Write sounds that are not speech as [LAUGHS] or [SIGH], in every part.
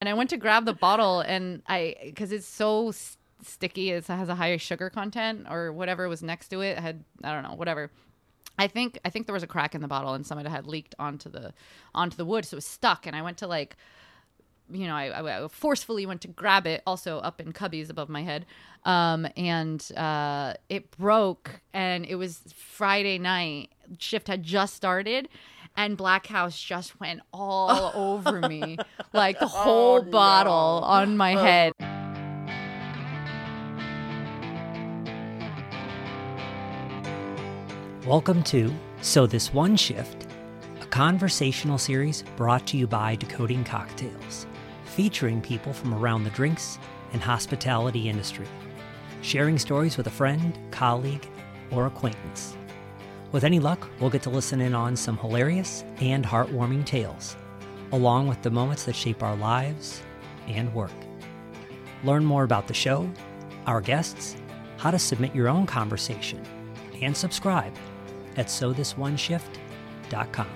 and I went to grab the bottle, and I because it's so s- sticky, it has a higher sugar content or whatever was next to it. had I don't know whatever. I think I think there was a crack in the bottle, and some of it had leaked onto the onto the wood, so it was stuck. And I went to like you know, I, I, forcefully went to grab it, also up in cubbies above my head, um, and uh, it broke. And it was Friday night. Shift had just started, and Black Haus just went all [LAUGHS] over me, like the oh, whole oh, bottle no. on my oh. head. Welcome to So This One Shift, a conversational series brought to you by Decoding Cocktails featuring people from around the drinks and hospitality industry, sharing stories with a friend, colleague, or acquaintance. With any luck, we'll get to listen in on some hilarious and heartwarming tales, along with the moments that shape our lives and work. Learn more about the show, our guests, how to submit your own conversation, and subscribe at sothisOneShift.com.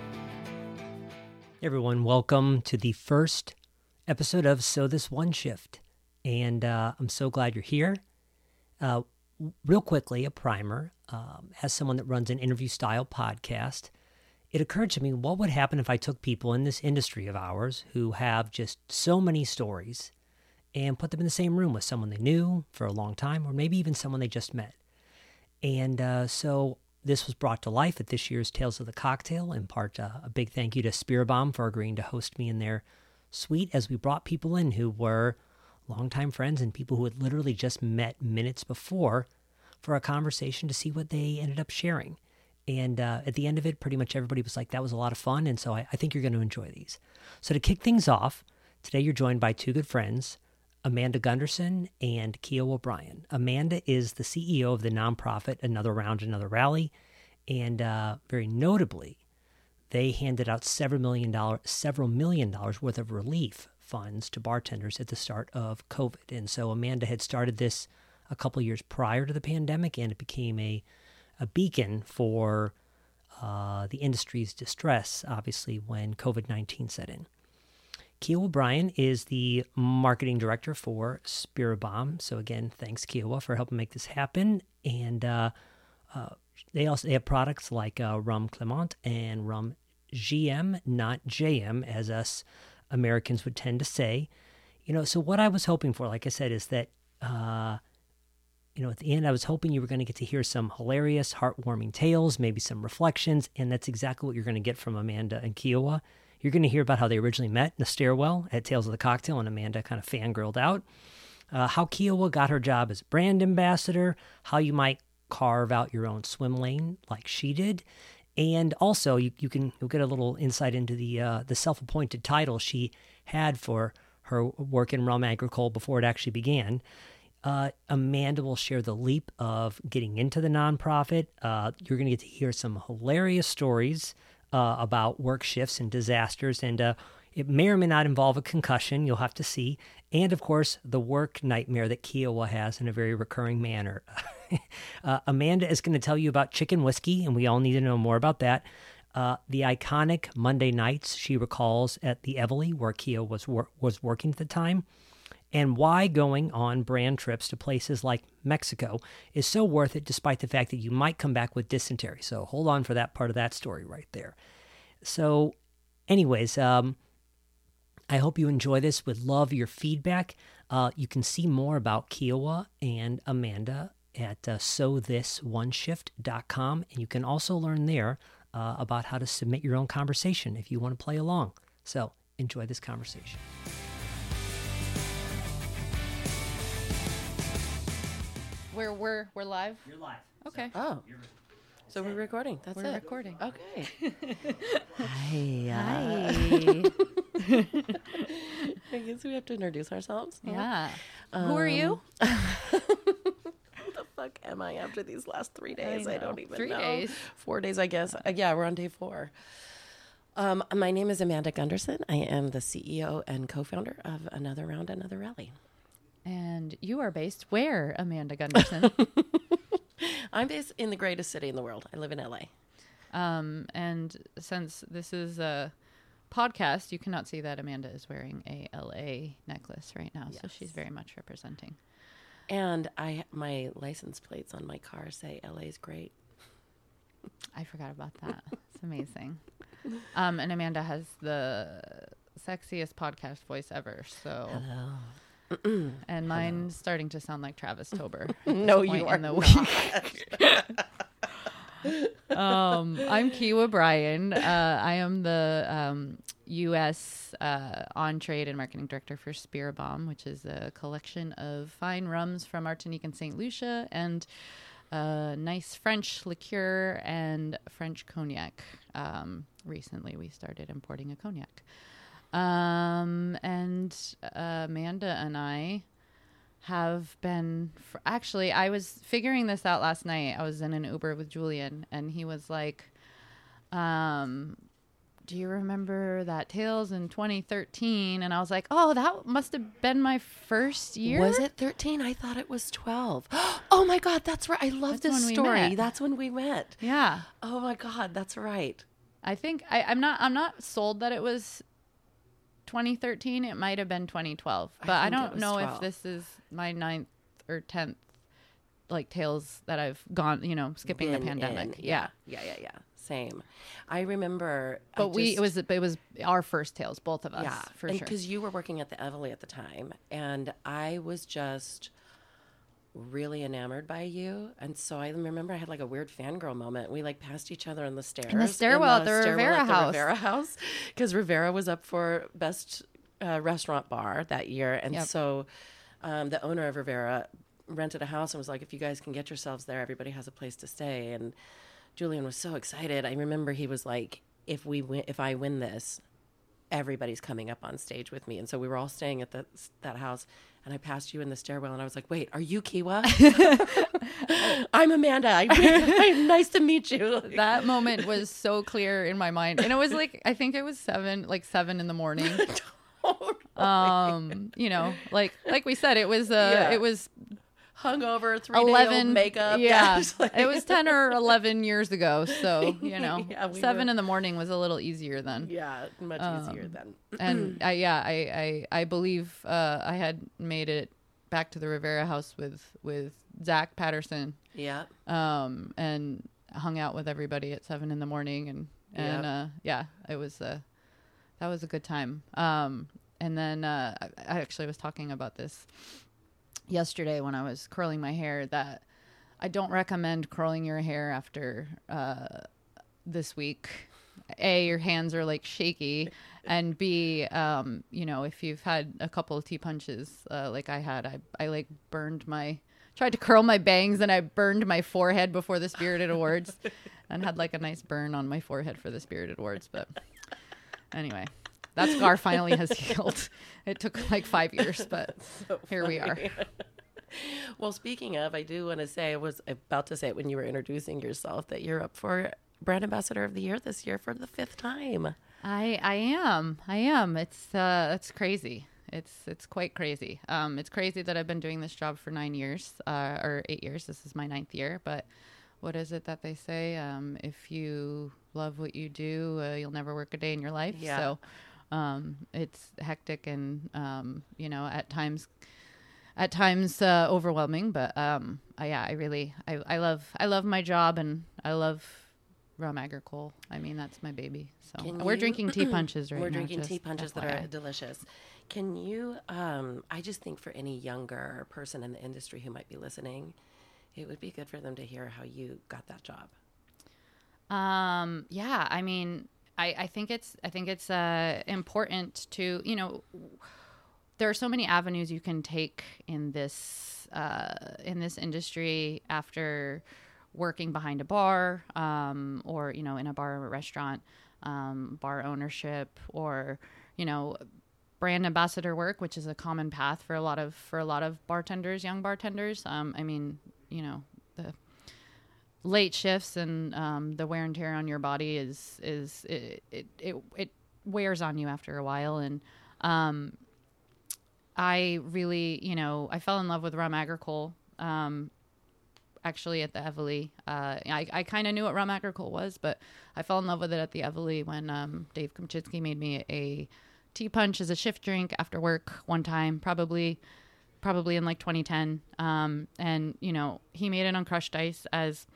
Everyone, welcome to the first episode of So This One Shift. And uh, I'm so glad you're here. Uh, real quickly, a primer. Um, as someone that runs an interview style podcast, it occurred to me what would happen if I took people in this industry of ours who have just so many stories and put them in the same room with someone they knew for a long time, or maybe even someone they just met. And uh, so this was brought to life at this year's Tales of the Cocktail. In part, uh, a big thank you to Spiribam for agreeing to host me in their suite as we brought people in who were longtime friends and people who had literally just met minutes before for a conversation to see what they ended up sharing. And uh, at the end of it, pretty much everybody was like, that was a lot of fun. And so I, I think you're going to enjoy these. So to kick things off, today you're joined by two good friends, Amanda Gunderson and Kiowa Bryan. Amanda is the CEO of the nonprofit Another Round, Another Rally. And uh, very notably, they handed out several million dollars, several million dollars worth of relief funds to bartenders at the start of COVID. And so Amanda had started this a couple years prior to the pandemic, and it became a a beacon for uh, the industry's distress, obviously, when COVID 19 set in. Kiowa Bryan is the marketing director for Spiribam. So, again, thanks, Kiowa, for helping make this happen. And uh, uh, they also they have products like uh, Rum Clement and Rum GM, not JM, as us Americans would tend to say. You know, so what I was hoping for, like I said, is that, uh, you know, at the end, I was hoping you were going to get to hear some hilarious, heartwarming tales, maybe some reflections, and that's exactly what you're going to get from Amanda and Kiowa. You're going to hear about how they originally met in the stairwell at Tales of the Cocktail, and Amanda kind of fangirled out. Uh, how Kiowa got her job as brand ambassador, how you might carve out your own swim lane like she did, and also you, you can you'll get a little insight into the uh, the self-appointed title she had for her work in rum agricole before it actually began. Uh, Amanda will share the leap of getting into the nonprofit. Uh, you're going to get to hear some hilarious stories uh, about work shifts and disasters, and uh, it may or may not involve a concussion. You'll have to see, and of course, the work nightmare that Kiowa has in a very recurring manner. [LAUGHS] uh, Amanda is going to tell you about chicken whiskey, and we all need to know more about that. Uh, the iconic Monday nights she recalls at the Eveleigh, where Kia was wor- was working at the time, and why going on brand trips to places like Mexico is so worth it, despite the fact that you might come back with dysentery. So hold on for that part of that story right there. So, anyways, um, I hope you enjoy this. Would love your feedback. Uh, you can see more about Kiowa and Amanda at uh, sothisoneshift.com. And you can also learn there uh, about how to submit your own conversation if you want to play along. So enjoy this conversation. We're, we're, we're live? You're live. Okay. So oh. So we're recording. That's we're it. recording. Okay. [LAUGHS] Hi. Hi. [LAUGHS] I guess we have to introduce ourselves. Yeah. Um, Who are you? [LAUGHS] The fuck am I after these last three days? I, I don't even three know. days. Four days, I guess. Uh, yeah, we're on day four. Um, my name is Amanda Gunderson. I am the CEO and co-founder of Another Round, Another Rally. And you are based where, Amanda Gunderson? [LAUGHS] I'm based in the greatest city in the world. I live in LA. Um, and since this is a podcast, you cannot see that Amanda is wearing a LA necklace right now, so she's very much representing. And I my license plates on my car say LA's great. I forgot about that. It's amazing. Um, and Amanda has the sexiest podcast voice ever. So, Hello. And mine's starting to sound like Travis Tober. [LAUGHS] No, you are in the not. [LAUGHS] um, I'm Kiowa Bryan. Uh, I am the um, U.S. Uh, on trade and marketing director for Spiribam, which is a collection of fine rums from Martinique and St. Lucia and uh, nice French liqueur and French cognac. Um, recently, we started importing a cognac. Um, and uh, Amanda and I have been fr actually i was figuring this out last night i was in an uber with julian and he was like um do you remember that tales in 2013 and i was like oh that must have been my first year Was it 13? I thought it was 12. [GASPS] Oh my God, that's right. I love That's this story. That's when we met. yeah Oh my God, that's right. i think I, i'm not i'm not sold that it was 2013 it might have been 2012 but i, it don't know 12. if this is my ninth or 10th like tales that i've gone you know skipping the pandemic in. yeah Yeah, yeah, yeah. Same. I remember. I But we just- it was it was our first tales, both of us, yeah, for and sure. Because you were working at the Eveleigh at the time, and I was just really enamored by you. And so I remember I had like a weird fangirl moment. We like passed each other on the stairs. stairwell at the Rivera at the House. Rivera House. Because Rivera was up for best uh, restaurant bar that year. And Yep. so um, the owner of Rivera rented a house and was like, if you guys can get yourselves there, everybody has a place to stay. And Julian was so excited. I remember he was like, if we win, if I win this, everybody's coming up on stage with me. And so we were all staying at the, that house. And I passed you in the stairwell, and I was like, "Wait, are you Kiowa? [LAUGHS] I'm Amanda. I, I'm nice to meet you." [LAUGHS] that moment was so clear in my mind, and it was like I think it was seven, like seven in the morning. [LAUGHS] Um, you know, like like we said, it was uh, Yeah. it was hungover, three eleven makeup. [LAUGHS] Yeah, like- it was ten or eleven years ago. So [LAUGHS] you know, Yeah, we seven were- in the morning was a little easier then. yeah, much easier then. and [CLEARS THROAT] I yeah I I, I believe uh, I had made it back to the Rivera House with with Zach Patterson Yeah, um, and hung out with everybody at seven in the morning and and Yep. uh, yeah it was uh, that was a good time um, and then uh, I actually was talking about this yesterday when I was curling my hair that I don't recommend curling your hair after uh, this week. A, your hands are like shaky, [LAUGHS] and B, um, you know, if you've had a couple of tea punches uh, like I had, I I like burned my tried to curl my bangs and I burned my forehead before the Spirited Awards, [LAUGHS] and had like a nice burn on my forehead for the Spirited Awards. But anyway, that scar finally has healed. It took like five years, [LAUGHS] but here we are. [LAUGHS] Well, speaking of, I do want to say I was about to say it when you were introducing yourself that you're up for brand ambassador of the year this year for the fifth time. I I am. I am. It's uh it's crazy. It's it's quite crazy. Um it's crazy that I've been doing this job for 9 years uh or 8 years. This is my ninth year, but what is it that they say? Um if you love what you do, uh, you'll never work a day in your life. Yeah. So um it's hectic and um you know, at times at times uh, overwhelming, but um I, yeah, I really I I love I love my job and I love rum agricole. I mean, that's my baby. So Can we're you- drinking tea [CLEARS THROAT] punches right We're now. drinking tea punches that are delicious. Can you? Um, I just think for any younger person in the industry who might be listening, it would be good for them to hear how you got that job. Um, yeah, I mean, I, I think it's I think it's uh, important to you know there are so many avenues you can take in this uh, in this industry after working behind a bar um, or you know in a bar or a restaurant um, bar ownership or you know brand ambassador work which is a common path for a lot of for a lot of bartenders young bartenders. Um, i mean you know the late shifts and um, the wear and tear on your body is is it it, it, it wears on you after a while and um, I really you know I fell in love with rum agricole um, actually at the Eveleigh. Uh, I, I kind of knew what rum agricole was, but I fell in love with it at the Eveleigh when um, Dave Kupchinski made me a tea punch as a shift drink after work one time, probably probably in like 2010. Um, and you know, he made it on crushed ice as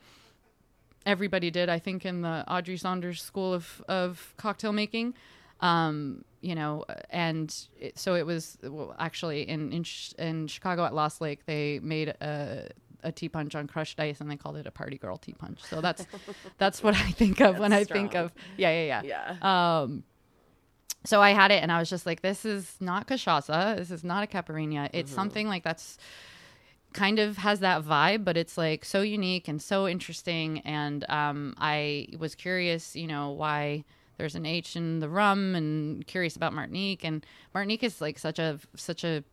everybody did, I think, in the Audrey Saunders School of of cocktail making. Um, you know, and it, so it was well, actually in in, in Chicago at Lost Lake. They made a a tea punch on crushed ice, and they called it a party girl tea punch. So that's [LAUGHS] that's what I think of when I think of yeah, yeah, yeah. Yeah. Um, so I had it, and I was just like, "This is not cachaça. This is not a caipirinha. It's something like that's kind of has that vibe, but it's like so unique and so interesting." And um, I was curious, you know, why there's an H in the rum, and curious about Martinique. And Martinique is like such a such a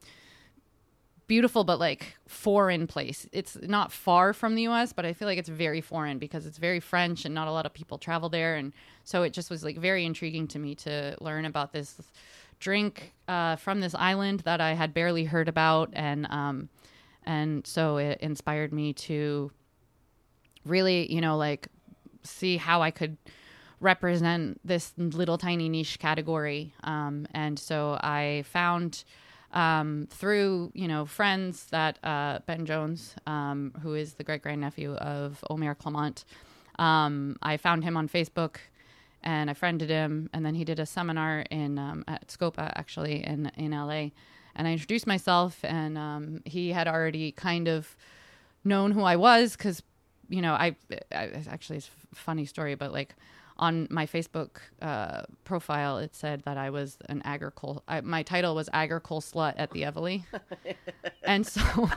beautiful but like foreign place. It's not far from the US, but I feel like it's very foreign because it's very French and not a lot of people travel there and so it just was like very intriguing to me to learn about this drink uh, from this island that I had barely heard about and um and so it inspired me to really, you know, like see how I could represent this little tiny niche category. Um, and so I found um, through you know friends that uh, Ben Jones, um, who is the great grandnephew of Omer Clement, um, I found him on Facebook. And I friended him, and then he did a seminar in um, at Scopa, actually in in LA. And I introduced myself, and um, he had already kind of known who I was because, you know, I, I actually it's a funny story, but like on my Facebook uh, profile, it said that I was an agricole. I, my title was agricole slut at the Eveleigh, [LAUGHS] and so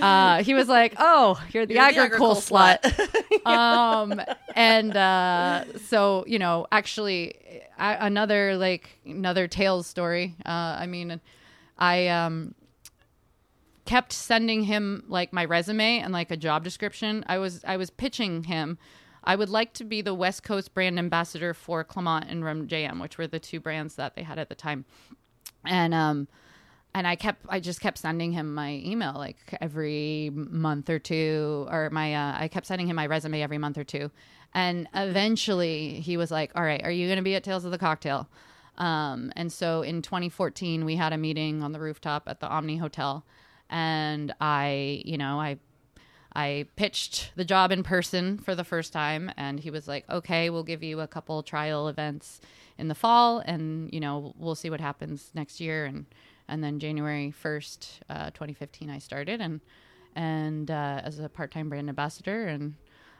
uh, he was like, "Oh, you're the You're the agricole, agricole slut." [LAUGHS] um, and uh, so you know, actually, I, another like another tales story. Uh, I mean, I um kept sending him like my resume and like a job description. I was I was pitching him. I would like to be the West Coast brand ambassador for Clement and Rum JM, which were the two brands that they had at the time. And um and I kept I just kept sending him my email like every month or two or my uh, I kept sending him my resume every month or two. And eventually he was like, "All right, are you going to be at Tales of the Cocktail?" Um, and so in 2014 we had a meeting on the rooftop at the Omni Hotel. And I, you know, I I pitched the job in person for the first time, and he was like, "Okay, we'll give you a couple trial events in the fall, and you know, we'll see what happens next year." And and then January first, uh, 2015, I started, and and uh, as a part-time brand ambassador, and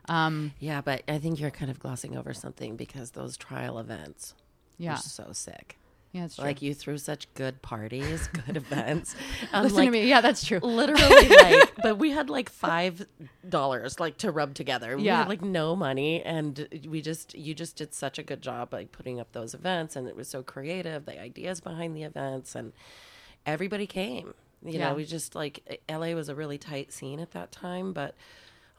um, Yeah, but I think you're kind of glossing over something because those trial events yeah, are so sick. yeah, it's true. Like you threw such good parties, [LAUGHS] good events. [LAUGHS] Um, Listen like, to me, yeah, that's true. literally [LAUGHS] like but we had like five dollars like to rub together we Yeah. had like no money and we just you just did such a good job like putting up those events and it was so creative the ideas behind the events and everybody came you Yeah. know we just like la was a really tight scene at that time but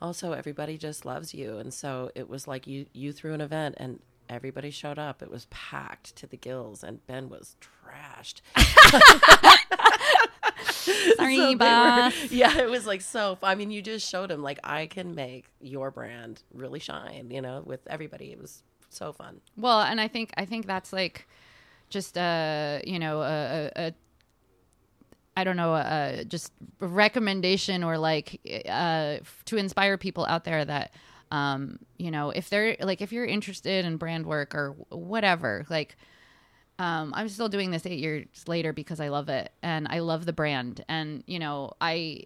also everybody just loves you and so it was like you you threw an event and everybody showed up it was packed to the gills and ben was trashed [LAUGHS] [LAUGHS] Sorry, So they were- yeah, it was like so. I mean, you just showed him like I can make your brand really shine. You know, with everybody, it was so fun. Well, and I think I think that's like just a you know a, a, a I don't know a, just a recommendation or like uh, to inspire people out there that um, you know if they're like if you're interested in brand work or whatever like um, I'm still doing this eight years later because I love it and I love the brand and you know I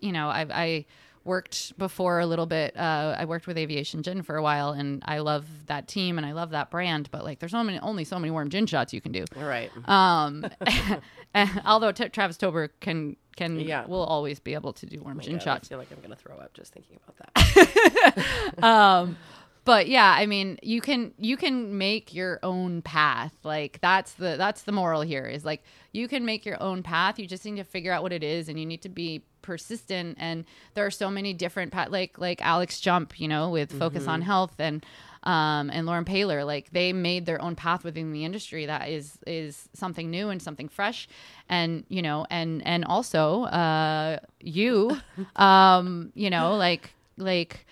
you know I I worked before a little bit uh, I worked with Aviation Gin for a while and I love that team and I love that brand but like there's only only so many warm gin shots you can do All right. um [LAUGHS] [LAUGHS] although T- Travis Tober can can Yeah. will always be able to do warm gin God, shots. I feel like I'm gonna throw up just thinking about that. [LAUGHS] um but yeah i mean you can you can make your own path. Like that's the that's the moral here is like you can make your own path. You just need to figure out what it is and you need to be persistent. And there are so many different path like like alex jump you know with focus on health and um, and Lauren Paylor. Like they made their own path within the industry that is is something new and something fresh, and you know, and and also uh, you, [LAUGHS] um, you know, like like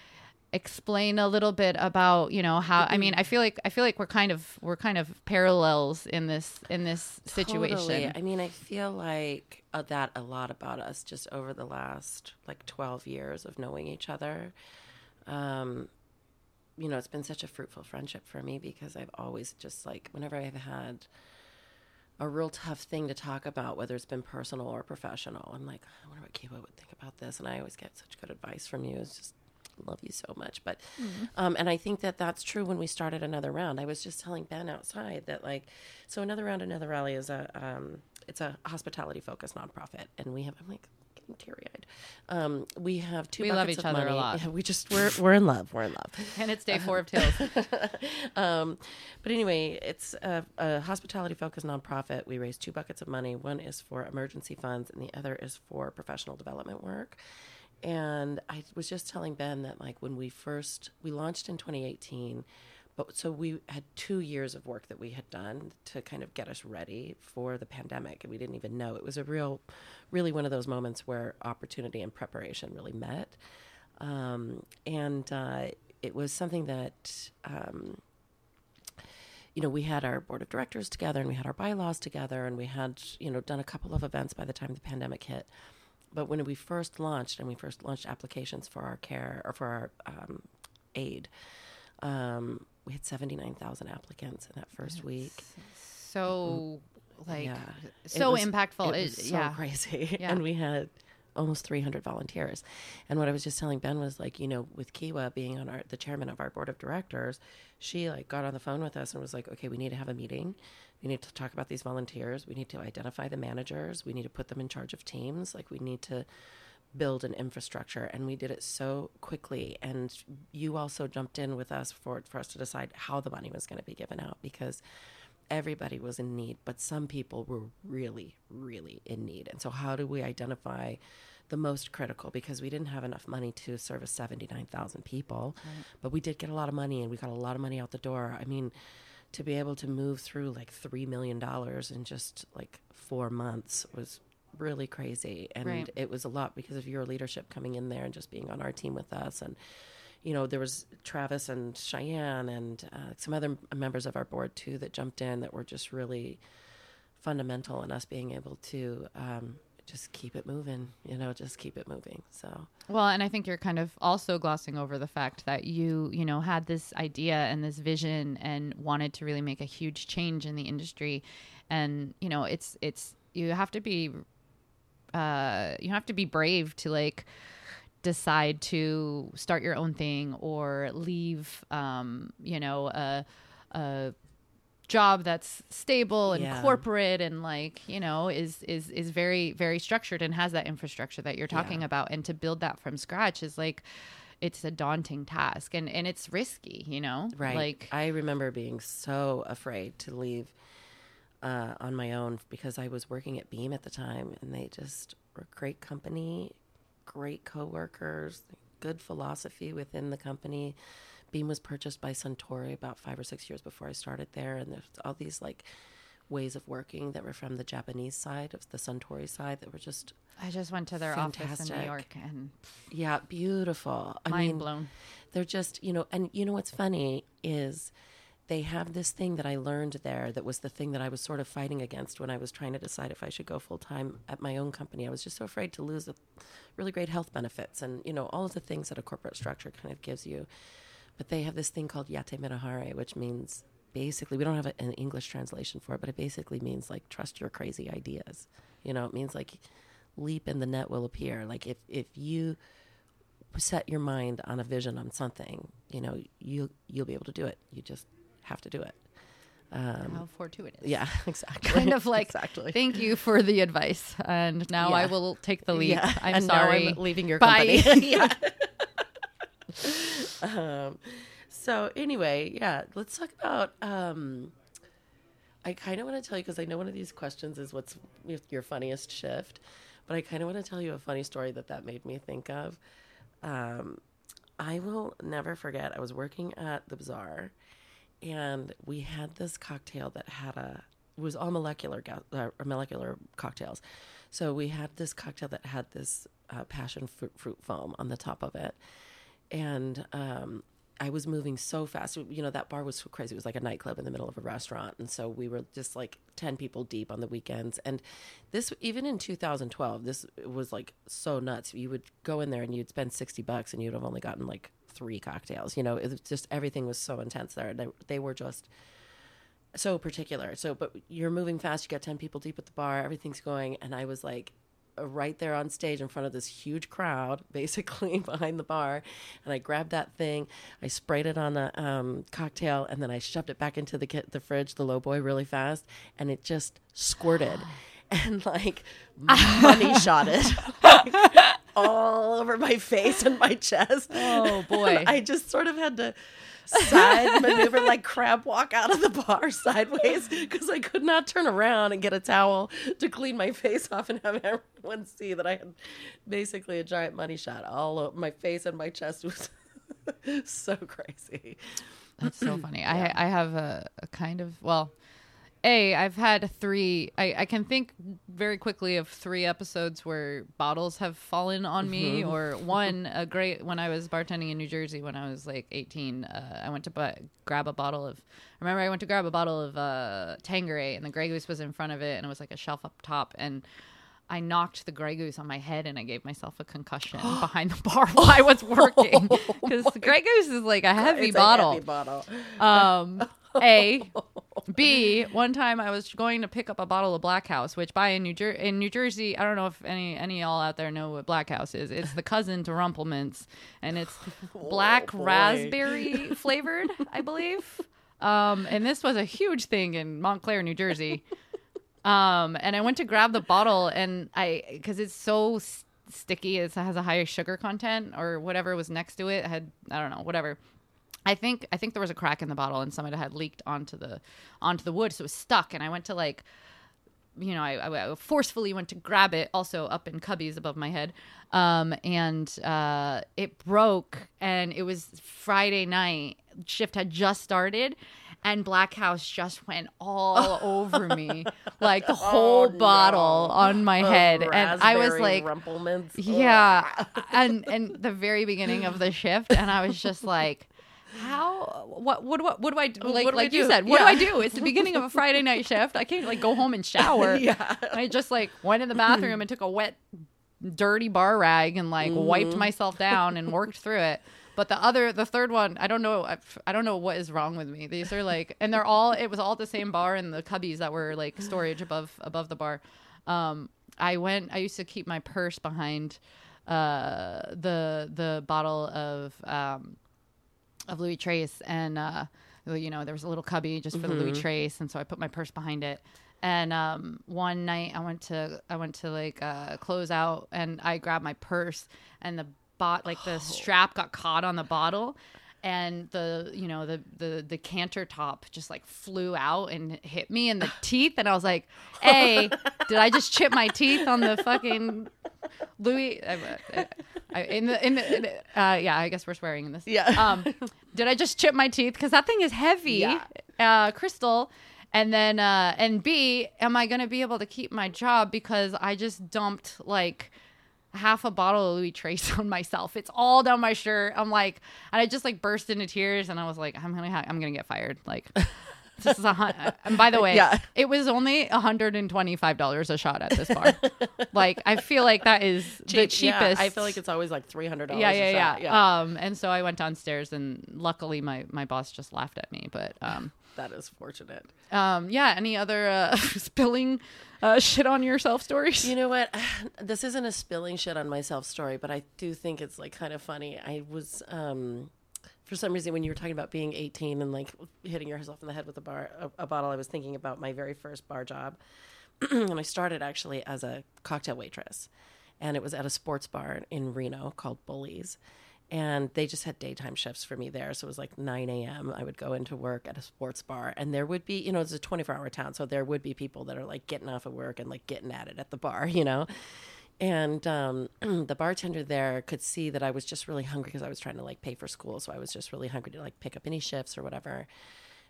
explain a little bit about you know how i mean i feel like i feel like we're kind of we're kind of parallels in this in this situation Totally. I mean, I feel like uh, that a lot about us just over the last like 12 years of knowing each other. Um, you know, it's been such a fruitful friendship for me because I've always just like, whenever I've had a real tough thing to talk about, whether it's been personal or professional, I'm like, I wonder what Kiowa would think about this. And I always get such good advice from you. It's just, love you so much. But, um, and I think that that's true when we started another round. I was just telling Ben outside that like, so another round, another rally is a, um, it's a hospitality focused nonprofit. And we have, I'm like, getting teary eyed. Um, we have two We love each of other a lot. Yeah, [LAUGHS] we just, we're, we're in love. We're in love. [LAUGHS] and it's day four of Tales [LAUGHS] um, but anyway, it's a, a hospitality focused nonprofit. We raise two buckets of money. One is for emergency funds, and the other is for professional development work. And I was just telling Ben that, like, when we first we launched in 2018, but so we had two years of work that we had done to kind of get us ready for the pandemic, and we didn't even know it was a real, really one of those moments where opportunity and preparation really met. Um, and uh, it was something that um, you know, we had our board of directors together and we had our bylaws together and we had, you know, done a couple of events by the time the pandemic hit. But when we first launched and we first launched applications for our care or for our um, aid, um, we had 79,000 applicants in that first week. so mm-hmm. like Yeah. It so was- impactful It It- was so yeah crazy. [LAUGHS] Yeah. And we had almost 300 volunteers. And what I was just telling Ben was like, you know, with Kiowa being on our the chairman of our board of directors, she like got on the phone with us and was like, okay, we need to have a meeting. We need to talk about these volunteers. We need to identify the managers. We need to put them in charge of teams. Like we need to build an infrastructure and we did it so quickly and you also jumped in with us for for us to decide how the money was going to be given out because everybody was in need, but some people were really, really in need. And so, how do we identify the most critical? Because we didn't have enough money to service 79,000 people, but we did get a lot of money and we got a lot of money out the door. I mean, to be able to move through like $3 million in just like four months was really crazy. And Right. it was a lot because of your leadership coming in there and just being on our team with us. And you know, there was Travis and Cheyenne and uh, some other members of our board too that jumped in that were just really fundamental in us being able to um, just keep it moving, you know, just keep it moving. So, Well, and I think you're kind of also glossing over the fact that you, you know, had this idea and this vision and wanted to really make a huge change in the industry. And, you know, it's it's you have to be uh you have to be brave to like decide to start your own thing or leave um, you know, a a job that's stable and Yeah. corporate and like you know is is is very very structured and has that infrastructure that you're talking Yeah. about and to build that from scratch is like it's a daunting task and and it's risky you know right. like I remember being so afraid to leave uh, on my own because I was working at Beam at the time and they just were a great company, great coworkers, good philosophy within the company. Beam was purchased by Suntory about five or six years before I started there, and there's all these like ways of working that were from the Japanese side of the Suntory side that were just i just went to their office in new york and yeah beautiful. I mind mean, blown they're just you know and you know what's funny is they have this thing that i learned there that was the thing that i was sort of fighting against when i was trying to decide if i should go full time at my own company. I was just so afraid to lose the really great health benefits and you know all of the things that a corporate structure kind of gives you. But they have this thing called yatte minahare which means basically we don't have an english translation for it but it basically means like trust your crazy ideas. You know it means like leap and the net will appear. Like if if you set your mind on a vision on something, you know, you you'll be able to do it. You just have to do it. Um, how fortuitous yeah, [LAUGHS] exactly. kind of like exactly. thank you for the advice and now i will take the leap Yeah, i'm and sorry I'm leaving your Bye. company. [LAUGHS] yeah. [LAUGHS] um, so anyway, yeah, let's talk about. Um, I kind of want to tell you because I know one of these questions is what's your funniest shift, but I kind of want to tell you a funny story that that made me think of. Um, I will never forget. I was working at the bazaar, and we had this cocktail that had a it was all molecular uh, molecular cocktails. So we had this cocktail that had this uh, passion fruit, fruit foam on the top of it, and um, I was moving so fast. You know, that bar was so crazy. It was like a nightclub in the middle of a restaurant. And so we were just like 10 people deep on the weekends. And this, even in 2012, this was like so nuts. You would go in there and you'd spend 60 bucks and you'd have only gotten like three cocktails. You know, it was just everything was so intense there. They, they were just so particular. So, but you're moving fast. You got 10 people deep at the bar, everything's going. And I was like, right there on stage in front of this huge crowd, [LAUGHS] basically [LAUGHS] behind the bar. And I grabbed that thing, I sprayed it on the um, cocktail, and then I shoved it back into the ki- the fridge, the low boy, really fast, and it just squirted. [GASPS] and like [LAUGHS] money shot it like, all over my face and my chest. Oh, [LAUGHS] boy. And I just sort of had to side [LAUGHS] maneuver like crab walk out of the bar [LAUGHS] sideways because I could not turn around and get a towel to clean my face off and have everyone see that I had basically a giant money shot all over my face and my chest was so crazy. That's so funny. I I have a, a kind of well, a I've had three. I I can think very quickly of three episodes where bottles have fallen on me, or one a great when I was bartending in New Jersey when I was like 18. Uh, I went to grab a bottle of. I remember I went to grab a bottle of uh, Tanqueray, and the Grey Goose was in front of it, and it was like a shelf up top, and. I knocked the Grey Goose on my head and I gave myself a concussion [GASPS] behind the bar [LAUGHS] while I was working [LAUGHS] because the Grey Goose is like a heavy It's a bottle. heavy bottle. Um, A, [LAUGHS] B. One time I was going to pick up a bottle of Black Haus, which by in New Jer- in New Jersey, I don't know if any any y'all out there know what Black Haus is. It's the cousin to Rumple Minze's, and it's [LAUGHS] black boy. raspberry [LAUGHS] flavored, I believe. Um, and this was a huge thing in Montclair, New Jersey. Um, and I went to grab the bottle, and I because it's so s- sticky, it has a higher sugar content or whatever was next to it had I don't know whatever. I think I think there was a crack in the bottle and some of it had leaked onto the onto the wood, so it was stuck. And I went to like, you know, I, I forcefully went to grab it, also up in cubbies above my head, um, and uh, it broke. And it was Friday night. Shift had just started. And Black Haus just went all [LAUGHS] over me, like the whole Oh, no. bottle on my head, and I was like, yeah and and the very beginning of the shift and i was just like how what what what, what do i do like What do like you said what Yeah. do i do? It's the beginning of a friday night shift. I can't like go home and shower. [LAUGHS] Yeah. i just like went in the bathroom and took a wet dirty bar rag and like Mm-hmm. wiped myself down and worked through it. But the other the third one i don't know I, I don't know what is wrong with me. These are like and they're all it was all the same bar and the cubbies that were like storage above above the bar. Um i went i used to keep my purse behind uh the the bottle of um of Louis Treize and uh you know there was a little cubby just for the Louis Treize and so i put my purse behind it. And um one night i went to i went to like uh close out and i grabbed my purse and the bot like the strap got caught on the bottle and the you know the the the canter top just like flew out and hit me in the [LAUGHS] teeth and i was like hey did i just chip my teeth on the fucking louis I, I, in the in the in the- uh yeah i guess we're swearing in this Yeah. um did i just chip my teeth because that thing is heavy Yeah. uh crystal and then uh and b am i gonna be able to keep my job because i just dumped like half a bottle of Louis Treize [LAUGHS] on myself. It's all down my shirt. I'm like, and I just like burst into tears, and I was like, I'm gonna, ha- I'm gonna get fired. Like, this is a hun- [LAUGHS] and by the way, Yeah. it was only 125 dollars a shot at this bar. like, I feel like that is [LAUGHS] the cheapest. Yeah, I feel like it's always like three hundred dollars. yeah, yeah, yeah, Um, and so I went downstairs, and luckily my my boss just laughed at me. But um, that is fortunate. um, yeah. Any other uh, spilling uh, [LAUGHS] shit on yourself stories? You know what? [SIGHS] This isn't a spilling shit on myself story, but I do think it's like kind of funny. I was um for some reason when you were talking about being 18 and like hitting yourself in the head with a bar a, a bottle, I was thinking about my very first bar job. [CLEARS THROAT] and I started actually as a cocktail waitress. And it was at a sports bar in Reno called Bully's. And they just had daytime shifts for me there. So it was like 9 a.m. I would go into work at a sports bar. And there would be, you know, it's a 24 hour town. So there would be people that are like getting off of work and like getting at it at the bar, you know? And um, [CLEARS THROAT] the bartender there could see that I was just really hungry because I was trying to like pay for school. So I was just really hungry to like pick up any shifts or whatever.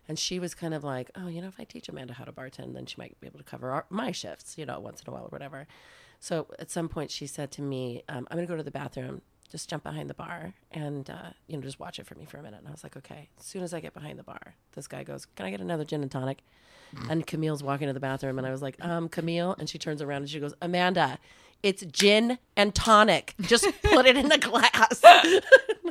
And she was kind of like, oh, you know, if I teach Amanda how to bartend, then she might be able to cover our, my shifts, you know, once in a while or whatever. So at some point, she said to me, um, I'm going to go to the bathroom, just jump behind the bar and, uh, you know, just watch it for me for a minute. And I was like, okay. As soon as I get behind the bar, this guy goes, can I get another gin and tonic? And Camille's walking to the bathroom, and I was like, um, Camille. And she turns around and she goes, Amanda, it's gin and tonic. Just [LAUGHS] put it in a glass. [LAUGHS]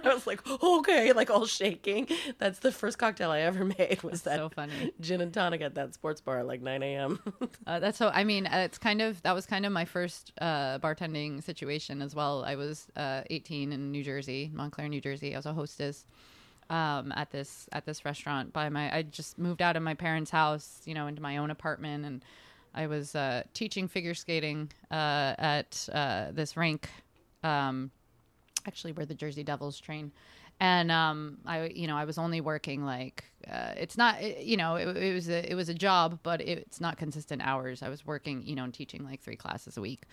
I was like, okay, like all shaking. That's the first cocktail I ever made was that so funny. gin and tonic at that sports bar at like 9 a.m. [LAUGHS] Uh, that's so. I mean, uh, it's kind of that was kind of my first uh, bartending situation as well. I was uh, 18 in New Jersey, Montclair, New Jersey. I was a hostess um, at this at this restaurant. By my, I just moved out of my parents' house, you know, into my own apartment, and I was uh, teaching figure skating uh, at uh, this rink, um, actually where the Jersey Devils train. And um, I, you know, I was only working like uh, it's not, it- you know, it, it was a it was a job, but it, it's not consistent hours. I was working, you know, and teaching like three classes a week,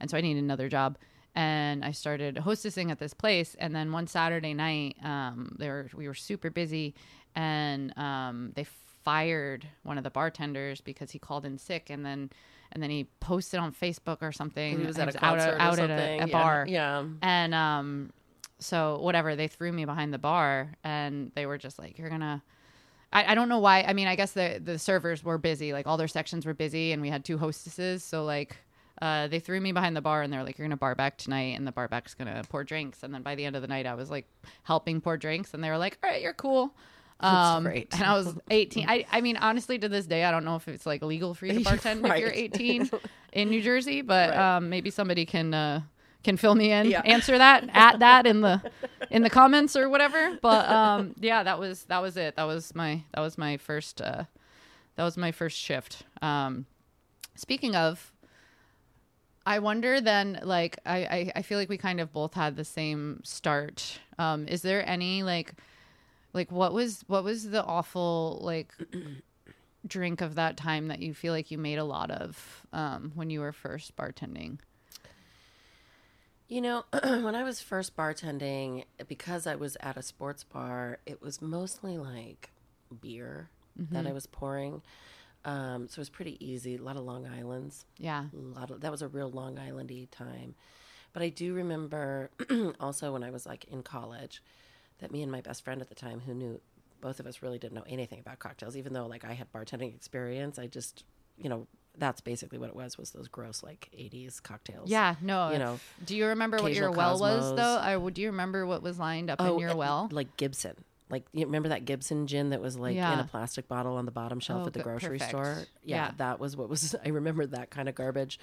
and so I needed another job. And I started hostessing at this place. And then one Saturday night, um, they were we were super busy, and um, they fired one of the bartenders because he called in sick, and then and then he posted on Facebook or something. He was at a out, out at a, a Yeah, bar. yeah. And um, so whatever, they threw me behind the bar, and they were just like, "You're gonna." I, I don't know why. I mean, I guess the the servers were busy, like all their sections were busy, and we had two hostesses, so like. Uh, they threw me behind the bar and they're like, "You're gonna bar back tonight," and the bar back's gonna pour drinks. And then by the end of the night, I was like helping pour drinks, and they were like, "All right, you're cool." Um, great. And I was 18. I, I mean, honestly, to this day, I don't know if it's like legal for you to [LAUGHS] bartend if you're 18 [LAUGHS] in New Jersey, but Right. um, maybe somebody can uh, can fill me in, Yeah. answer that at that in the in the comments or whatever. But um, [LAUGHS] yeah, that was that was it. That was my that was my first uh, that was my first shift. Um, speaking of. I wonder then, like, I, I, I feel like we kind of both had the same start. Um, is there any like, like what was what was the awful like drink of that time that you feel like you made a lot of um, when you were first bartending? You know, [CLEARS THROAT] when I was first bartending, because I was at a sports bar, it was mostly like beer that I was pouring. Um, so it was pretty easy. A lot of Long Islands. Yeah, A lot of that was a real Long Islandy time. But I do remember [CLEARS THROAT] also when I was like in college that me and my best friend at the time who knew both of us really didn't know anything about cocktails, even though like I had bartending experience. I just, you know, that's basically what it was was those gross like 80s cocktails. yeah. No, You know, do you remember what your well was though? I. Do you remember what was lined up in oh, your well? like Gibson. Like you remember that Gibson gin that was like in a plastic bottle on the bottom shelf Oh, at the grocery perfect. store. Yeah, Yeah. that was what was. [LAUGHS] I remember that kind of garbage.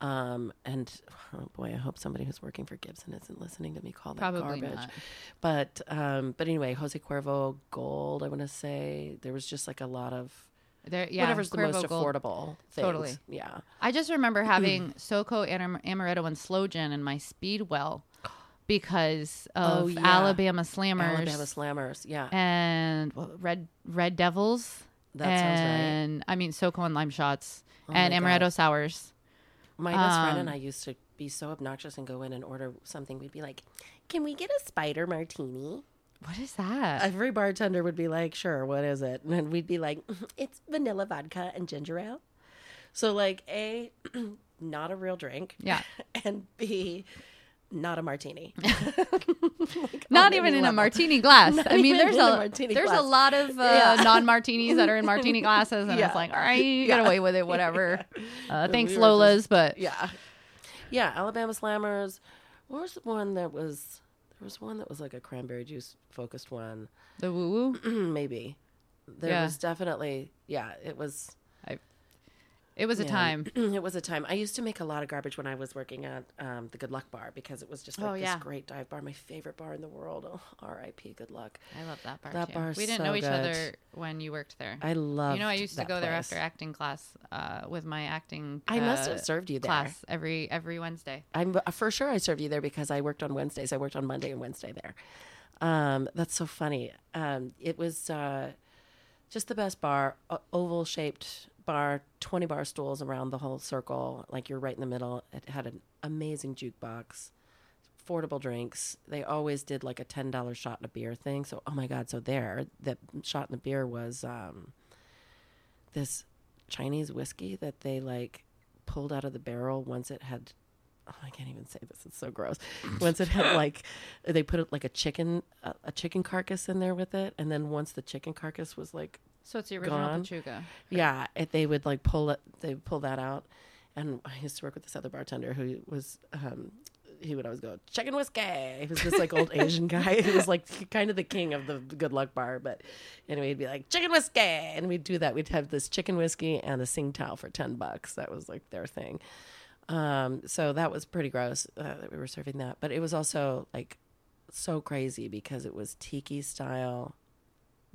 Um, and oh boy, I hope somebody who's working for Gibson isn't listening to me call that Probably garbage. not. But um, but anyway, Jose Cuervo Gold. I want to say there was just like a lot of There, yeah, whatever's the most Gold. affordable. Things. Totally. Yeah. I just remember having [CLEARS THROAT] SoCo Am- Amaretto and Slow Gin in my Speedwell because of Oh, yeah. Alabama Slammers Alabama Slammers. Yeah. and Red Red Devils. That sounds right. and I mean SoCo and lime shots and my Amaretto God. sours. My best friend and Um, I used to be so obnoxious and go in and order something. We'd be like, "Can we get a spider martini?" What is that? Every bartender would be like, "Sure, what is it?" And we'd be like, [LAUGHS] "It's vanilla vodka and ginger ale." So like, a [CLEARS THROAT] not a real drink, Yeah. [LAUGHS] and b not a martini. [LAUGHS] [LAUGHS] Not even in a martini glass. Not I mean, there's a a, there's a lot of uh, Yeah. [LAUGHS] non-martinis that are in martini glasses, and Yeah. it's like, all right, you get away with it, whatever. Uh, thanks, we Lola's, but yeah, yeah. Alabama Slammers. What was the one that was? There was one that was like a cranberry juice focused one. the woo woo. [CLEARS THROAT] Maybe. There Yeah. was definitely yeah. It was. It was a time. [CLEARS THROAT] it was a time. I used to make a lot of garbage when I was working at um, the Good Luck Bar because it was just like Oh, this yeah. great dive bar, my favorite bar in the world. Oh, [LAUGHS] R.I.P. Good Luck. I love that bar. That too. bar's we didn't so know each good. other when you worked there. I love. you know, I used to go there after acting class uh, with my acting. I must uh, have served you there. class every every Wednesday. I'm for sure I served you there because I worked on Wednesdays. I worked on Monday and Wednesday there. Um, that's so funny. Um, it was uh, just the best bar, o- oval shaped bar, 20 bar stools around the whole circle. Like you're right in the middle. It had an amazing jukebox, affordable drinks. They always did like a $10 shot in a beer thing. So, oh my God. So there, the shot in the beer was um, this Chinese whiskey that they like pulled out of the barrel once it had oh, I can't even say this. It's so gross. [LAUGHS] Once it had like, they put like a chicken, a, a chicken carcass in there with it, and then once the chicken carcass was like, So it's the original Gone. Pechuga. yeah, it, they would like pull it, they pull that out. And I used to work with this other bartender who was, um, he would always go chicken whiskey. He was this like old [LAUGHS] Asian guy. He was like kind of the king of the good luck bar. But anyway, he'd be like chicken whiskey, and we'd do that. We'd have this chicken whiskey and a Tsingtao for ten bucks. That was like their thing. Um, so that was pretty gross uh, that we were serving that. But it was also like so crazy because it was tiki style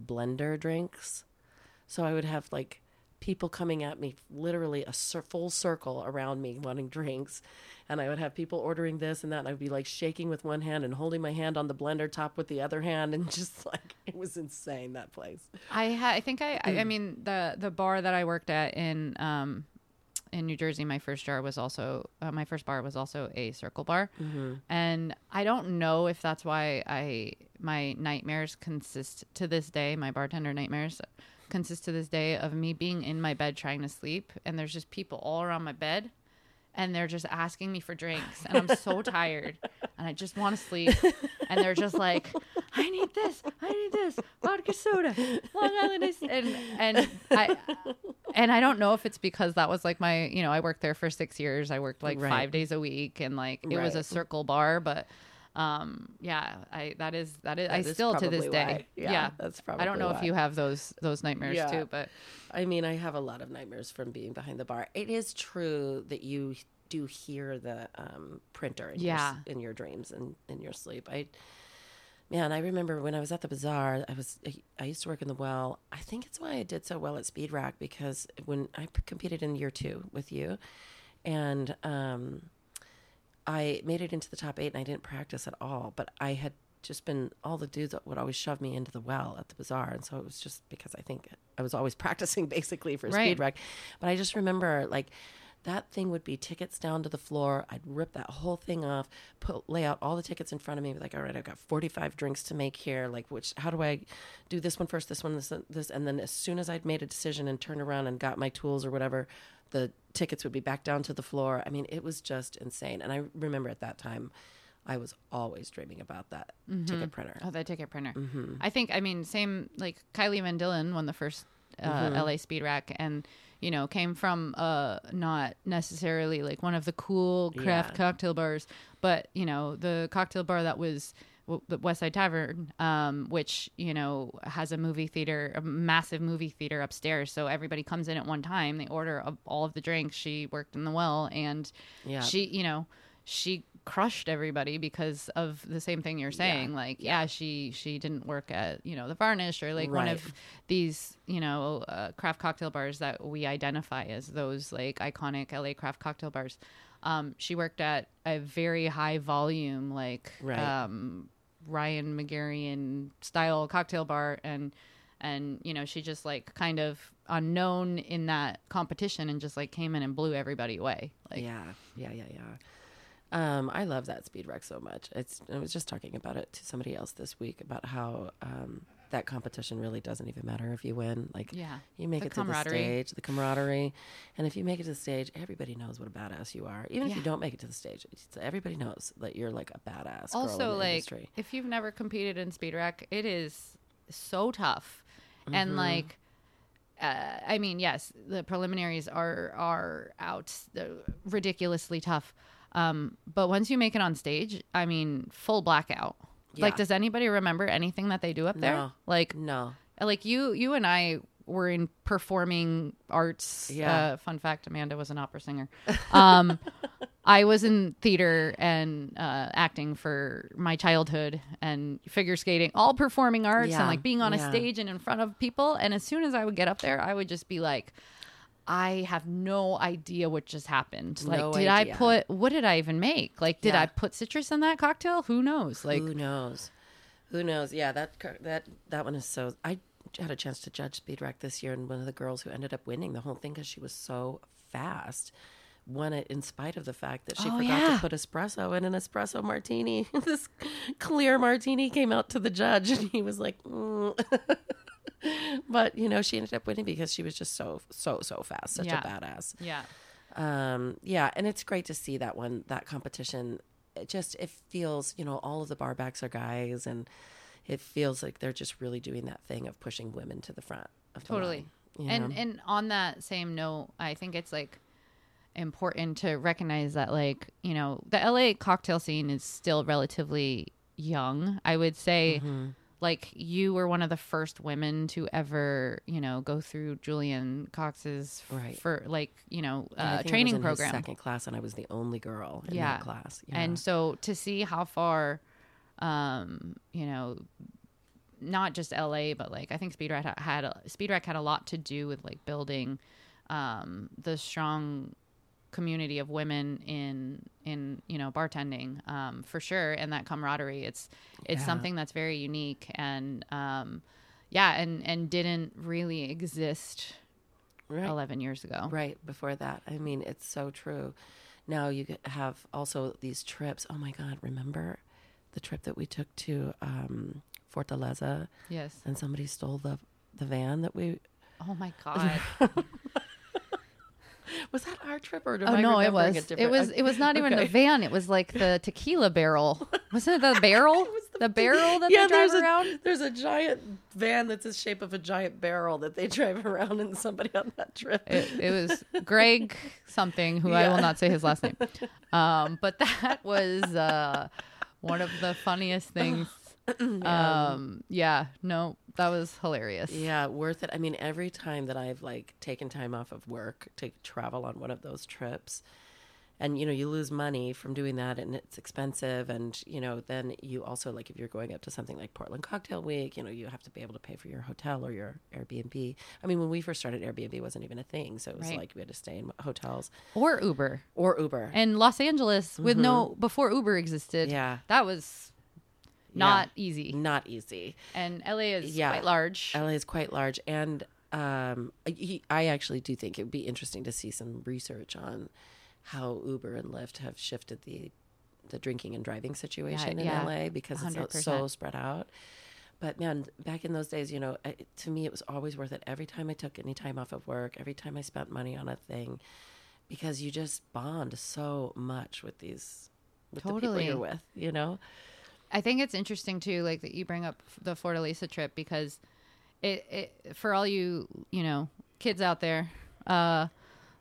blender drinks. So I would have like people coming at me, literally a full circle around me wanting drinks. And I would have people ordering this and that. And I'd be like shaking with one hand and holding my hand on the blender top with the other hand. And [LAUGHS] just like, it was insane, that place. I ha- I think I, I I mean the the bar that I worked at in um in New Jersey, my first jar was also uh, my first bar was also a circle bar, and I don't know if that's why I my nightmares consist to this day. My bartender nightmares consist to this day of me being in my bed trying to sleep, and there's just people all around my bed. And they're just asking me for drinks, and I'm so [LAUGHS] tired, and I just want to sleep. And they're just like, "I need this, I need this, vodka soda, Long Island ice," and and I and I don't know if it's because that was like my, you know, I worked there for six years. I worked like Right. five days a week, and like it was a circle bar. But um, yeah, I that is that is I That is still to this day. Yeah, yeah, that's probably. I don't know probably if you have those those nightmares Yeah. too, but I mean, I have a lot of nightmares from being behind the bar. It is true that you do hear the um, printer in, Yeah. your, in your dreams and in your sleep. I, man, I remember when I was at the bazaar. I was I used to work in the well. I think it's why I did so well at Speed Rack because when I competed in year two with you, and um, I made it into the top eight, and I didn't practice at all. But I had just been all the dudes would always shove me into the well at the bazaar, and so it was just because I think I was always [LAUGHS] practicing basically for Right. Speed Rack. But I just remember like that thing would be tickets down to the floor. I'd rip that whole thing off, put lay out all the tickets in front of me. Be like, all right, I've got forty five drinks to make here. Like, which how do I do this one first? This one, this, this, and then as soon as I'd made a decision and turned around and got my tools or whatever, the tickets would be back down to the floor. I mean, it was just insane. And I remember at that time, I was always dreaming about that ticket printer. oh, that ticket printer. Mm-hmm. I think I mean same like Kylie Van Dillen won the first uh, Mm-hmm. LA Speed Rack and you know came from uh not necessarily like one of the cool craft Yeah. cocktail bars, but you know the cocktail bar that was the Westside Tavern, um, which you know has a movie theater, a massive movie theater upstairs. So everybody comes in at one time. They order all of the drinks. She worked in the well, and Yeah. she, you know, she crushed everybody because of the same thing you're saying. Like, yeah. she she didn't work at you know the Varnish or like one of these you know uh, craft cocktail bars that we identify as those like iconic LA craft cocktail bars. Um, she worked at a very high volume like Right. um, Ryan Magarian style cocktail bar and and you know she just like kind of unknown in that competition and just like came in and blew everybody away like yeah, yeah, yeah, yeah. Um, I love that Speed Rack so much. It's. I was just talking about it to somebody else this week about how um, that competition really doesn't even matter if you win. Like, Yeah. you make The it to the stage, the camaraderie, and if you make it to the stage, everybody knows what a badass you are. Even if you don't make it to the stage, it's, everybody knows that you're like a badass. also like industry. if you've never competed in speed rack it is so tough Mm-hmm. and like uh, I mean, yes, the preliminaries are are out ridiculously tough. Um, but once you make it on stage, I mean, full blackout. Like, does anybody remember anything that they do up there? No. Like, no, like you you and I were in performing arts. Yeah. Uh, fun fact: Amanda was an opera singer. Um, [LAUGHS] I was in theater and uh, acting for my childhood and figure skating, all performing arts Yeah, and like being on a stage and in front of people. And as soon as I would get up there, I would just be like. I have no idea what just happened. Like, No did I put, what did I even make? Like, did Yeah. I put citrus in that cocktail? Who knows? Like, who knows? Who knows? Yeah, that that that one is so. I had a chance to judge Speed Rack this year, and one of the girls who ended up winning the whole thing because she was so fast won it in spite of the fact that she Oh, forgot yeah. to put espresso in an espresso martini. [LAUGHS] this clear martini came out to the judge, and he was like, "Mm." [LAUGHS] [LAUGHS] but you know, she ended up winning because she was just so so so fast, such Yeah. a badass. Yeah. Um, yeah, and it's great to see that one that competition. It just it feels you know all of the barbacks are guys, and it feels like they're just really doing that thing of pushing women to the front. Of the Totally. line, And know? and on that same note, I think it's like important to recognize that like, you know, the LA cocktail scene is still relatively young. I would say Mm-hmm. Like you were one of the first women to ever, you know, go through Julian Cox's f- Right. for like, you know, uh, training was in program. second class, and I was the only girl in Yeah. that class. Yeah. And so to see how far, um, you know, not just LA, but like I think Speed Rack had a, Speed Rack had a lot to do with like building um, the strong community of women in in you know bartending um, for sure, and that camaraderie. It's it's Yeah. something that's very unique and um, yeah, and and didn't really exist right. eleven years ago. Right before that. I mean, it's so true. Now you have also these trips. Oh my God, remember the trip that we took to um, Fortaleza Yes. and somebody stole the the van that we Oh my [LAUGHS] god. [LAUGHS] was that our trip or Oh I no, it was. It was. It was not even the Okay. [LAUGHS] van. It was like the tequila barrel. Wasn't it the barrel? [LAUGHS] was the, barrel that yeah, they drive there's around. A, there's a giant van that's the shape of a giant barrel that they drive around, and somebody on that trip. It, it was Greg something, who I will not say his last name. Um, but that was uh, one of the funniest things. Um, yeah, no, that was hilarious. Yeah, worth it. I mean, every time that I've like taken time off of work to travel on one of those trips, and you know, you lose money from doing that, and it's expensive, and you know, then you also like if you're going up to something like Portland Cocktail Week, you know, you have to be able to pay for your hotel or your Airbnb. I mean, when we first started, Airbnb wasn't even a thing, so it was Right. like we had to stay in hotels Or Uber. or Uber. And Los Angeles, with no before Uber existed, Mm-hmm. Yeah. that was not easy. Not easy. And LA is Yeah. quite large. LA is quite large, and um, he, I actually do think it would be interesting to see some research on how Uber and Lyft have shifted the the drinking and driving situation in yeah, LA because it's so, 100%. spread out. But man, back in those days, you know, I, to me, it was always worth it. Every time I took any time off of work, every time I spent money on a thing, because you just bond so much with these with the people you're with. You know, I think it's interesting too, like that you bring up the Fortaleza trip because it, it for all you you know kids out there, uh,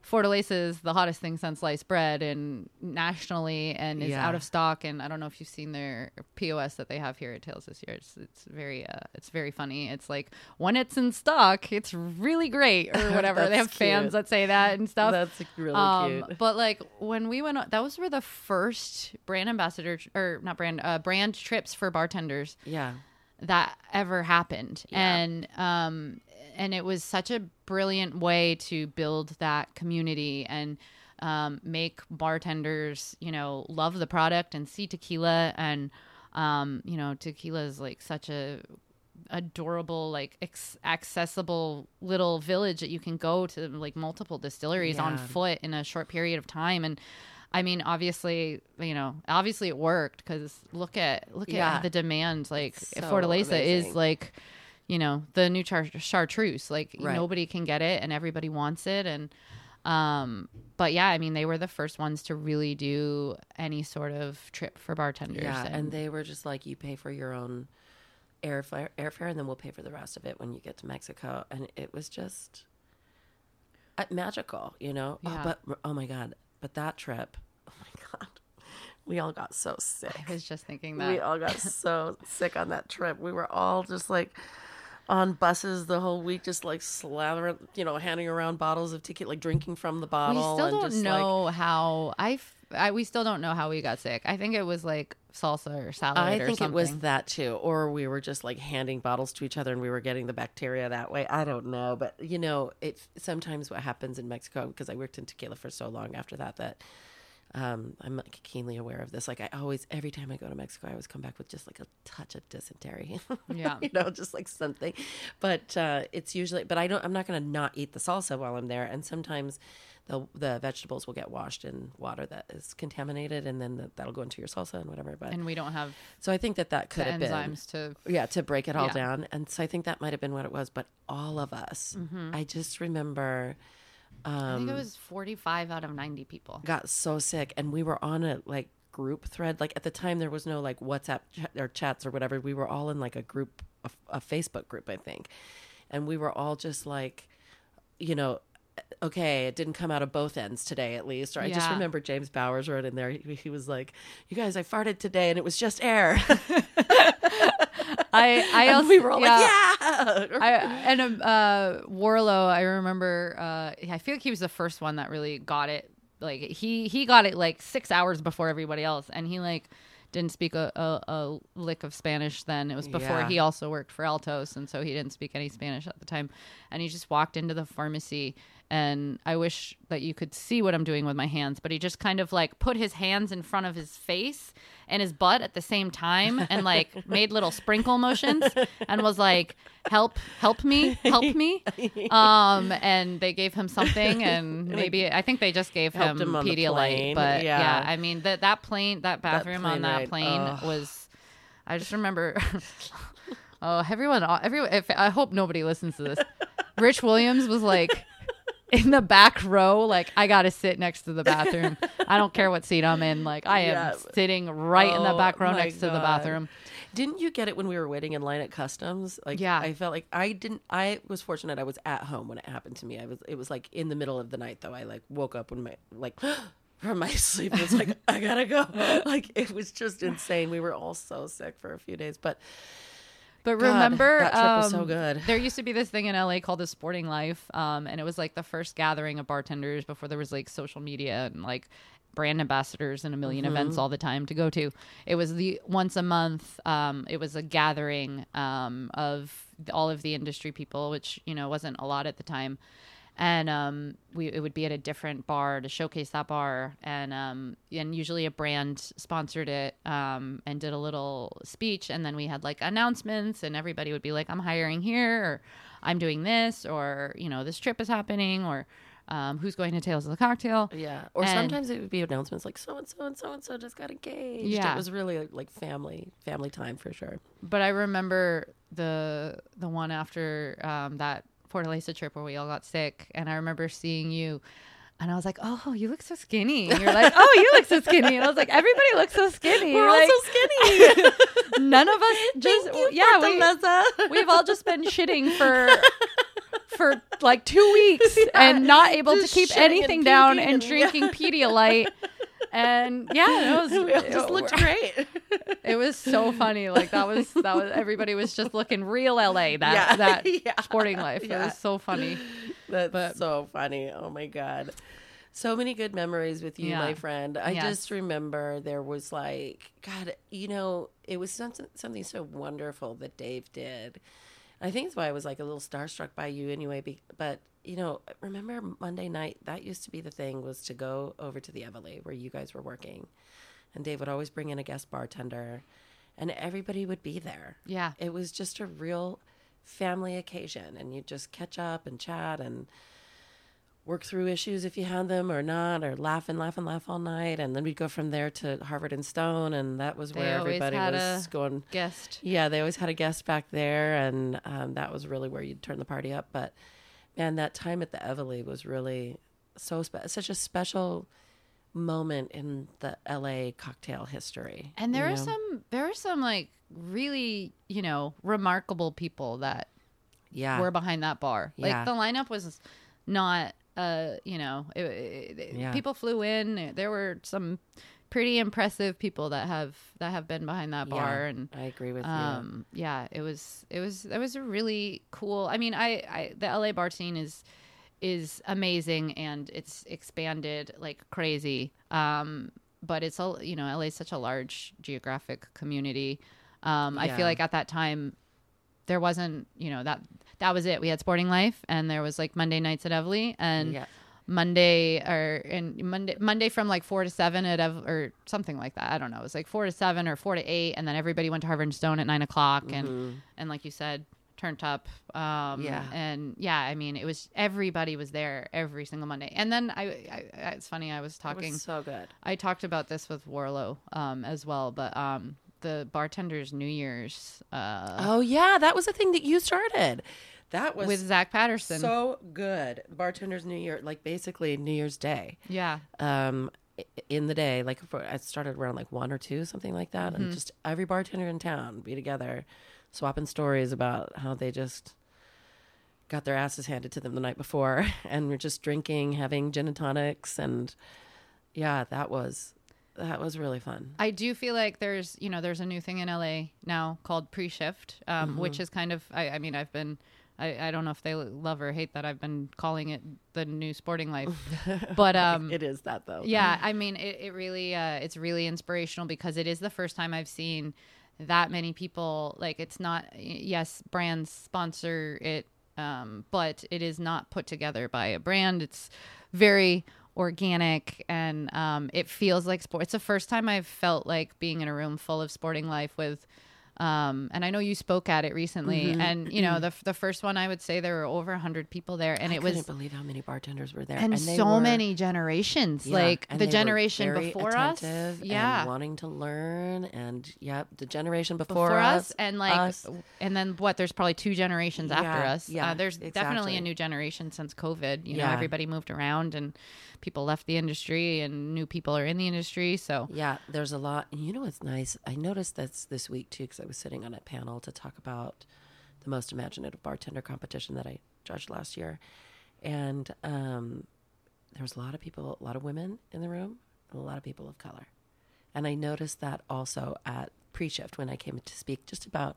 Fortaleza is the hottest thing since sliced bread and nationally and is Yeah. out of stock. And I don't know if you've seen their POS that they have here at Tales this year. It's it's very uh, it's very funny. It's like when it's in stock, it's really great or [LAUGHS] whatever. they have fans that say that and stuff. that's really Um, cute. but like when we went, on, was were the first brand ambassador or not brand, uh, brand trips for bartenders Yeah, that ever happened, and um, and it was such a brilliant way to build that community and um, make bartenders, you know, love the product and see tequila and um, you know, tequila is like such a adorable like ex- accessible little village that you can go to like multiple distilleries on foot in a short period of time. And i mean obviously you know obviously it worked because look at look Yeah. at the demand like so fortaleza is like you know the new char- chartreuse like Right. nobody can get it and everybody wants it and um but yeah i mean they were the first ones to really do any sort of trip for bartenders Yeah, and they were just like, you pay for your own airfare, airfare, and then we'll pay for the rest of it when you get to Mexico. And it was just uh, magical, you know. Yeah. Oh, but oh my god! But that trip, [LAUGHS] oh my god, we all got so sick. i was just thinking that. We all got [LAUGHS] so sick on that trip. We were all just like on buses the whole week, just like slathering, you know, handing around bottles of tequila, like drinking from the bottle. we still and don't just, like, know how I, f- I- we still don't know how we got sick i think it was like salsa or salad I or think it was that too, or we were just like handing bottles to each other and we were getting the bacteria that way. I don't know, but you know, it sometimes what happens in Mexico because I worked in tequila for so long after that that um, I'm like keenly aware of this. Like I always, every time I go to Mexico, I always come back with just like a touch of dysentery. [LAUGHS] Yeah. you know, just like something. But uh, it's usually, but I don't. I'm not going to not eat the salsa while I'm there. And sometimes the the vegetables will get washed in water that is contaminated, and then the, that'll go into your salsa and whatever. But and we don't have so I think that that could have been enzymes to. yeah to break it all Yeah. down and so i think that might have been what it was but all of us Mm-hmm. i just remember I think it um, was 45 out of 90 people. got so sick and we were on a like group thread. Like at the time there was no like whatsapp ch- or chats or whatever. We were all in like a group a, a facebook group i think. And we were all just like you know okay it didn't come out of both ends today at least. Or i just remember james bowers wrote in there. He, he was like you guys i farted today and it was just air [LAUGHS] [LAUGHS] I I also we were all yeah. like yeah I and um, uh, Warrilow, I remember. Uh, I feel like he was the first one that really got it. Like he he got it like six hours before everybody else, and he like didn't speak a, a, a lick of Spanish then. It was before Yeah. he also worked for Altos, and so he didn't speak any Spanish at the time. And he just walked into the pharmacy, and I wish that you could see what I'm doing with my hands, but he just kind of like put his hands in front of his face and his butt at the same time, and like [LAUGHS] made little sprinkle motions, and was like, "Help, help me, help me." [LAUGHS] Um, and they gave him something, and [LAUGHS] maybe I think they just gave Helped him, him Pedialyte, but yeah. yeah. I mean that that plane, that bathroom on plane that ride, plane ugh. was. I just remember. oh, everyone, everyone. If I hope nobody listens to this. Rich Williams was like in the back row, like I gotta sit next to the bathroom. I don't care what seat I'm in. Like I am Yeah. sitting right in the Oh, back row my next to the bathroom. Didn't you get it when we were waiting in line at customs? Like, Yeah. I felt like I didn't. I was fortunate. I was at home when it happened to me. I was. It was like in the middle of the night, though. I like woke up when my like [GASPS] from my [LAUGHS] sleep. It was like I gotta go. [LAUGHS] Like it was just insane. We were all so sick for a few days, but But God, remember, that trip was so um, good. There used to be this thing in LA called the Sporting Life, um, and it was like the first gathering of bartenders before there was like social media and like brand ambassadors and a 1000000 Mm-hmm. events all the time to go to. It was the once a month. Um, it was a gathering um, of all of the industry people, which you know wasn't a lot at the time. And um, we it would be at a different bar to showcase that bar, and um, and usually a brand sponsored it um, and did a little speech, and then we had like announcements, and everybody would be like, "I'm hiring here," or "I'm doing this," or you know, this trip is happening, or um, "Who's going to Tales of the Cocktail?" yeah. Or And- sometimes it would be announcements like so and so and so and so just got engaged. Yeah. It was really like family family time for sure. But I remember the the one after um, that Fortaleza trip where we all got sick, and I remember seeing you. And I was like, "Oh, you look so skinny." And you're like, "Oh, you look so [LAUGHS] skinny." And I was like, "Everybody looks so skinny." We're all like, so skinny. [LAUGHS] None of us just yeah, We, we've all just been [LAUGHS] shitting for for like two weeks and not able to keep shitting and anything down and and- drinking Pedialyte. And yeah, it was we all it- just looked great. It was so funny. Like that was that was everybody was just looking real LA that Yeah. that [LAUGHS] Yeah. sporting life. It was so funny. That's But- so funny. Oh my god. So many good memories with you, Yeah. my friend. I Yes. just remember there was like God, you know, it was something something so wonderful that Dave did. I think that's why I was like a little starstruck by you anyway. Be, but you know, remember Monday night? That used to be the thing was to go over to the Eveleigh where you guys were working, and Dave would always bring in a guest bartender, and everybody would be there. Yeah. It was just a real family occasion, and you'd just catch up and chat and work through issues if you had them or not, or laugh and laugh and laugh all night. And then we'd go from there to Harvard and Stone, and that was They where everybody had was a- going. Guest. Yeah, they always had a guest back there, and um, that was really where you'd turn the party up. But man, that time at the Eveleigh was really so spe- such a special moment in the LA cocktail history. And there are know? some there are some like really, you know, remarkable people that yeah, were behind that bar. Like Yeah. the lineup was not uh, you know, it, it- Yeah. people flew in. There were some pretty impressive people that have that have been behind that bar Yeah, and I agree with you. um yeah it was it was it was a really cool i mean i i the la bar scene is is amazing and it's expanded like crazy um but it's all you know la is such a large geographic community um i feel like at that time there wasn't you know that that was it we had sporting life and there was like monday nights at Eveleigh and Yeah. Monday or and Monday Monday from like four to seven at ev- or something like that. I don't know. It was like four to seven or four to eight, and then everybody went to Harvard and Stone at nine o'clock, and and like you said, turned up. Um, Yeah. and yeah, I mean, it was everybody was there every single Monday, and then I, I, it's funny I was It talking. was so good. I talked about this with Warrilow um, as well, but um, the bartenders New Year's uh, Oh yeah, that was the thing that you started. That was with Zach Patterson. so good. Bartender's New Year, like basically New Year's Day. yeah, um in the day like for, i started around like one or two something like that Mm-hmm. and just every bartender in town be together swapping stories about how they just got their asses handed to them the night before [LAUGHS] and were just drinking having gin and tonics and yeah that was that was really fun I do feel like there's you know there's a new thing in LA now called pre-shift, um, which Mm-hmm. is kind of I, I mean I've been I, I don't know if they love or hate that I've been calling it the new sporting life, [LAUGHS] but um, it is that though yeah i mean it, it really uh it's really inspirational because it is the first time i've seen that many people like it's not yes brands sponsor it um but it is not put together by a brand. It's very organic and um it feels like sport. It's the first time i've felt like being in a room full of sporting life with um, and I know you spoke at it recently, Mm-hmm. and you know the the first one I would say there were over hundred people there, and I it was believe how many bartenders were there and, they so were- many generations yeah, like the generation before us yeah and wanting to learn and yep the generation before, before us, us and like us. and then what there's probably two generations after us yeah, uh, there's definitely a new generation since covid you know Yeah. everybody moved around and people left the industry and new people are in the industry so Yeah, there's a lot. And you know what's nice? I noticed that's this week too, because I was sitting on a panel to talk about the most imaginative bartender competition that I judged last year, and um, there was a lot of people, a lot of women in the room, and a lot of people of color, and I noticed that also at pre-shift when I came to speak just about,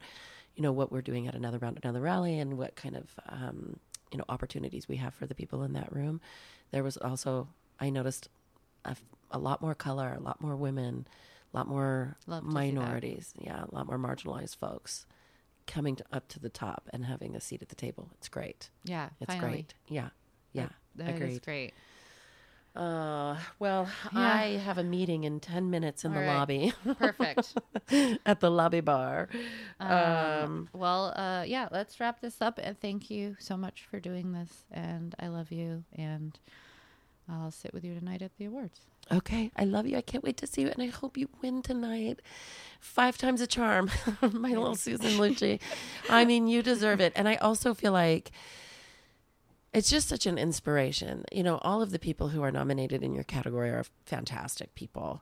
you know, what we're doing at another round, another rally, and what kind of um, you know opportunities we have for the people in that room. There was also I noticed a lot more color, a lot more women, a lot more Love to see that. minorities. Yeah, a lot more marginalized folks coming to, up to the top and having a seat at the table. It's great. yeah It's finally. great. Yeah. Yeah. That is agreed. great Uh, well, Yeah. I have a meeting in 10 minutes in All the right. lobby perfect [LAUGHS] at the lobby bar. um, Um, well uh yeah let's wrap this up and thank you so much for doing this and i love you and i'll sit with you tonight at the awards Okay, I love you. I can't wait to see you, and I hope you win tonight. Five times a charm, [LAUGHS] my little Susan Lucci. I mean, you deserve it, and I also feel like it's just such an inspiration. You know, all of the people who are nominated in your category are fantastic people,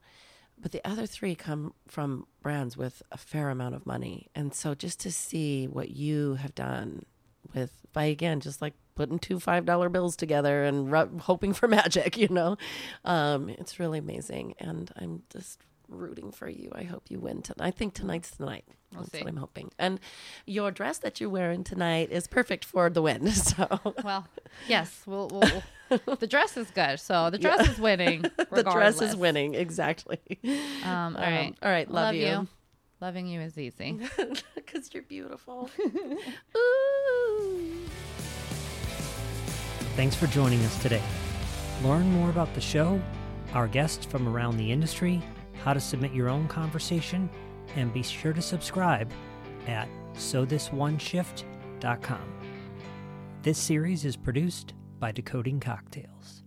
but the other three come from brands with a fair amount of money, and so just to see what you have done with by again just like putting two five dollar bills together and ru- hoping for [LAUGHS] magic you know um it's really amazing and i'm just rooting for you i hope you win tonight i think tonight's tonight We'll that's see. what i'm hoping and your dress that you're wearing tonight is perfect for the win [LAUGHS] so Well, [LAUGHS] yes, we'll, we'll, the dress is good. So the dress is winning. the dress is winning exactly Um, all Um, right. all right love, you Loving you is easy. [LAUGHS] because you're beautiful [LAUGHS] Ooh. Thanks for joining us today. Learn more about the show, our guests from around the industry, how to submit your own conversation, and be sure to subscribe at sothisoneshift.com. This series is produced by Decoding Cocktails.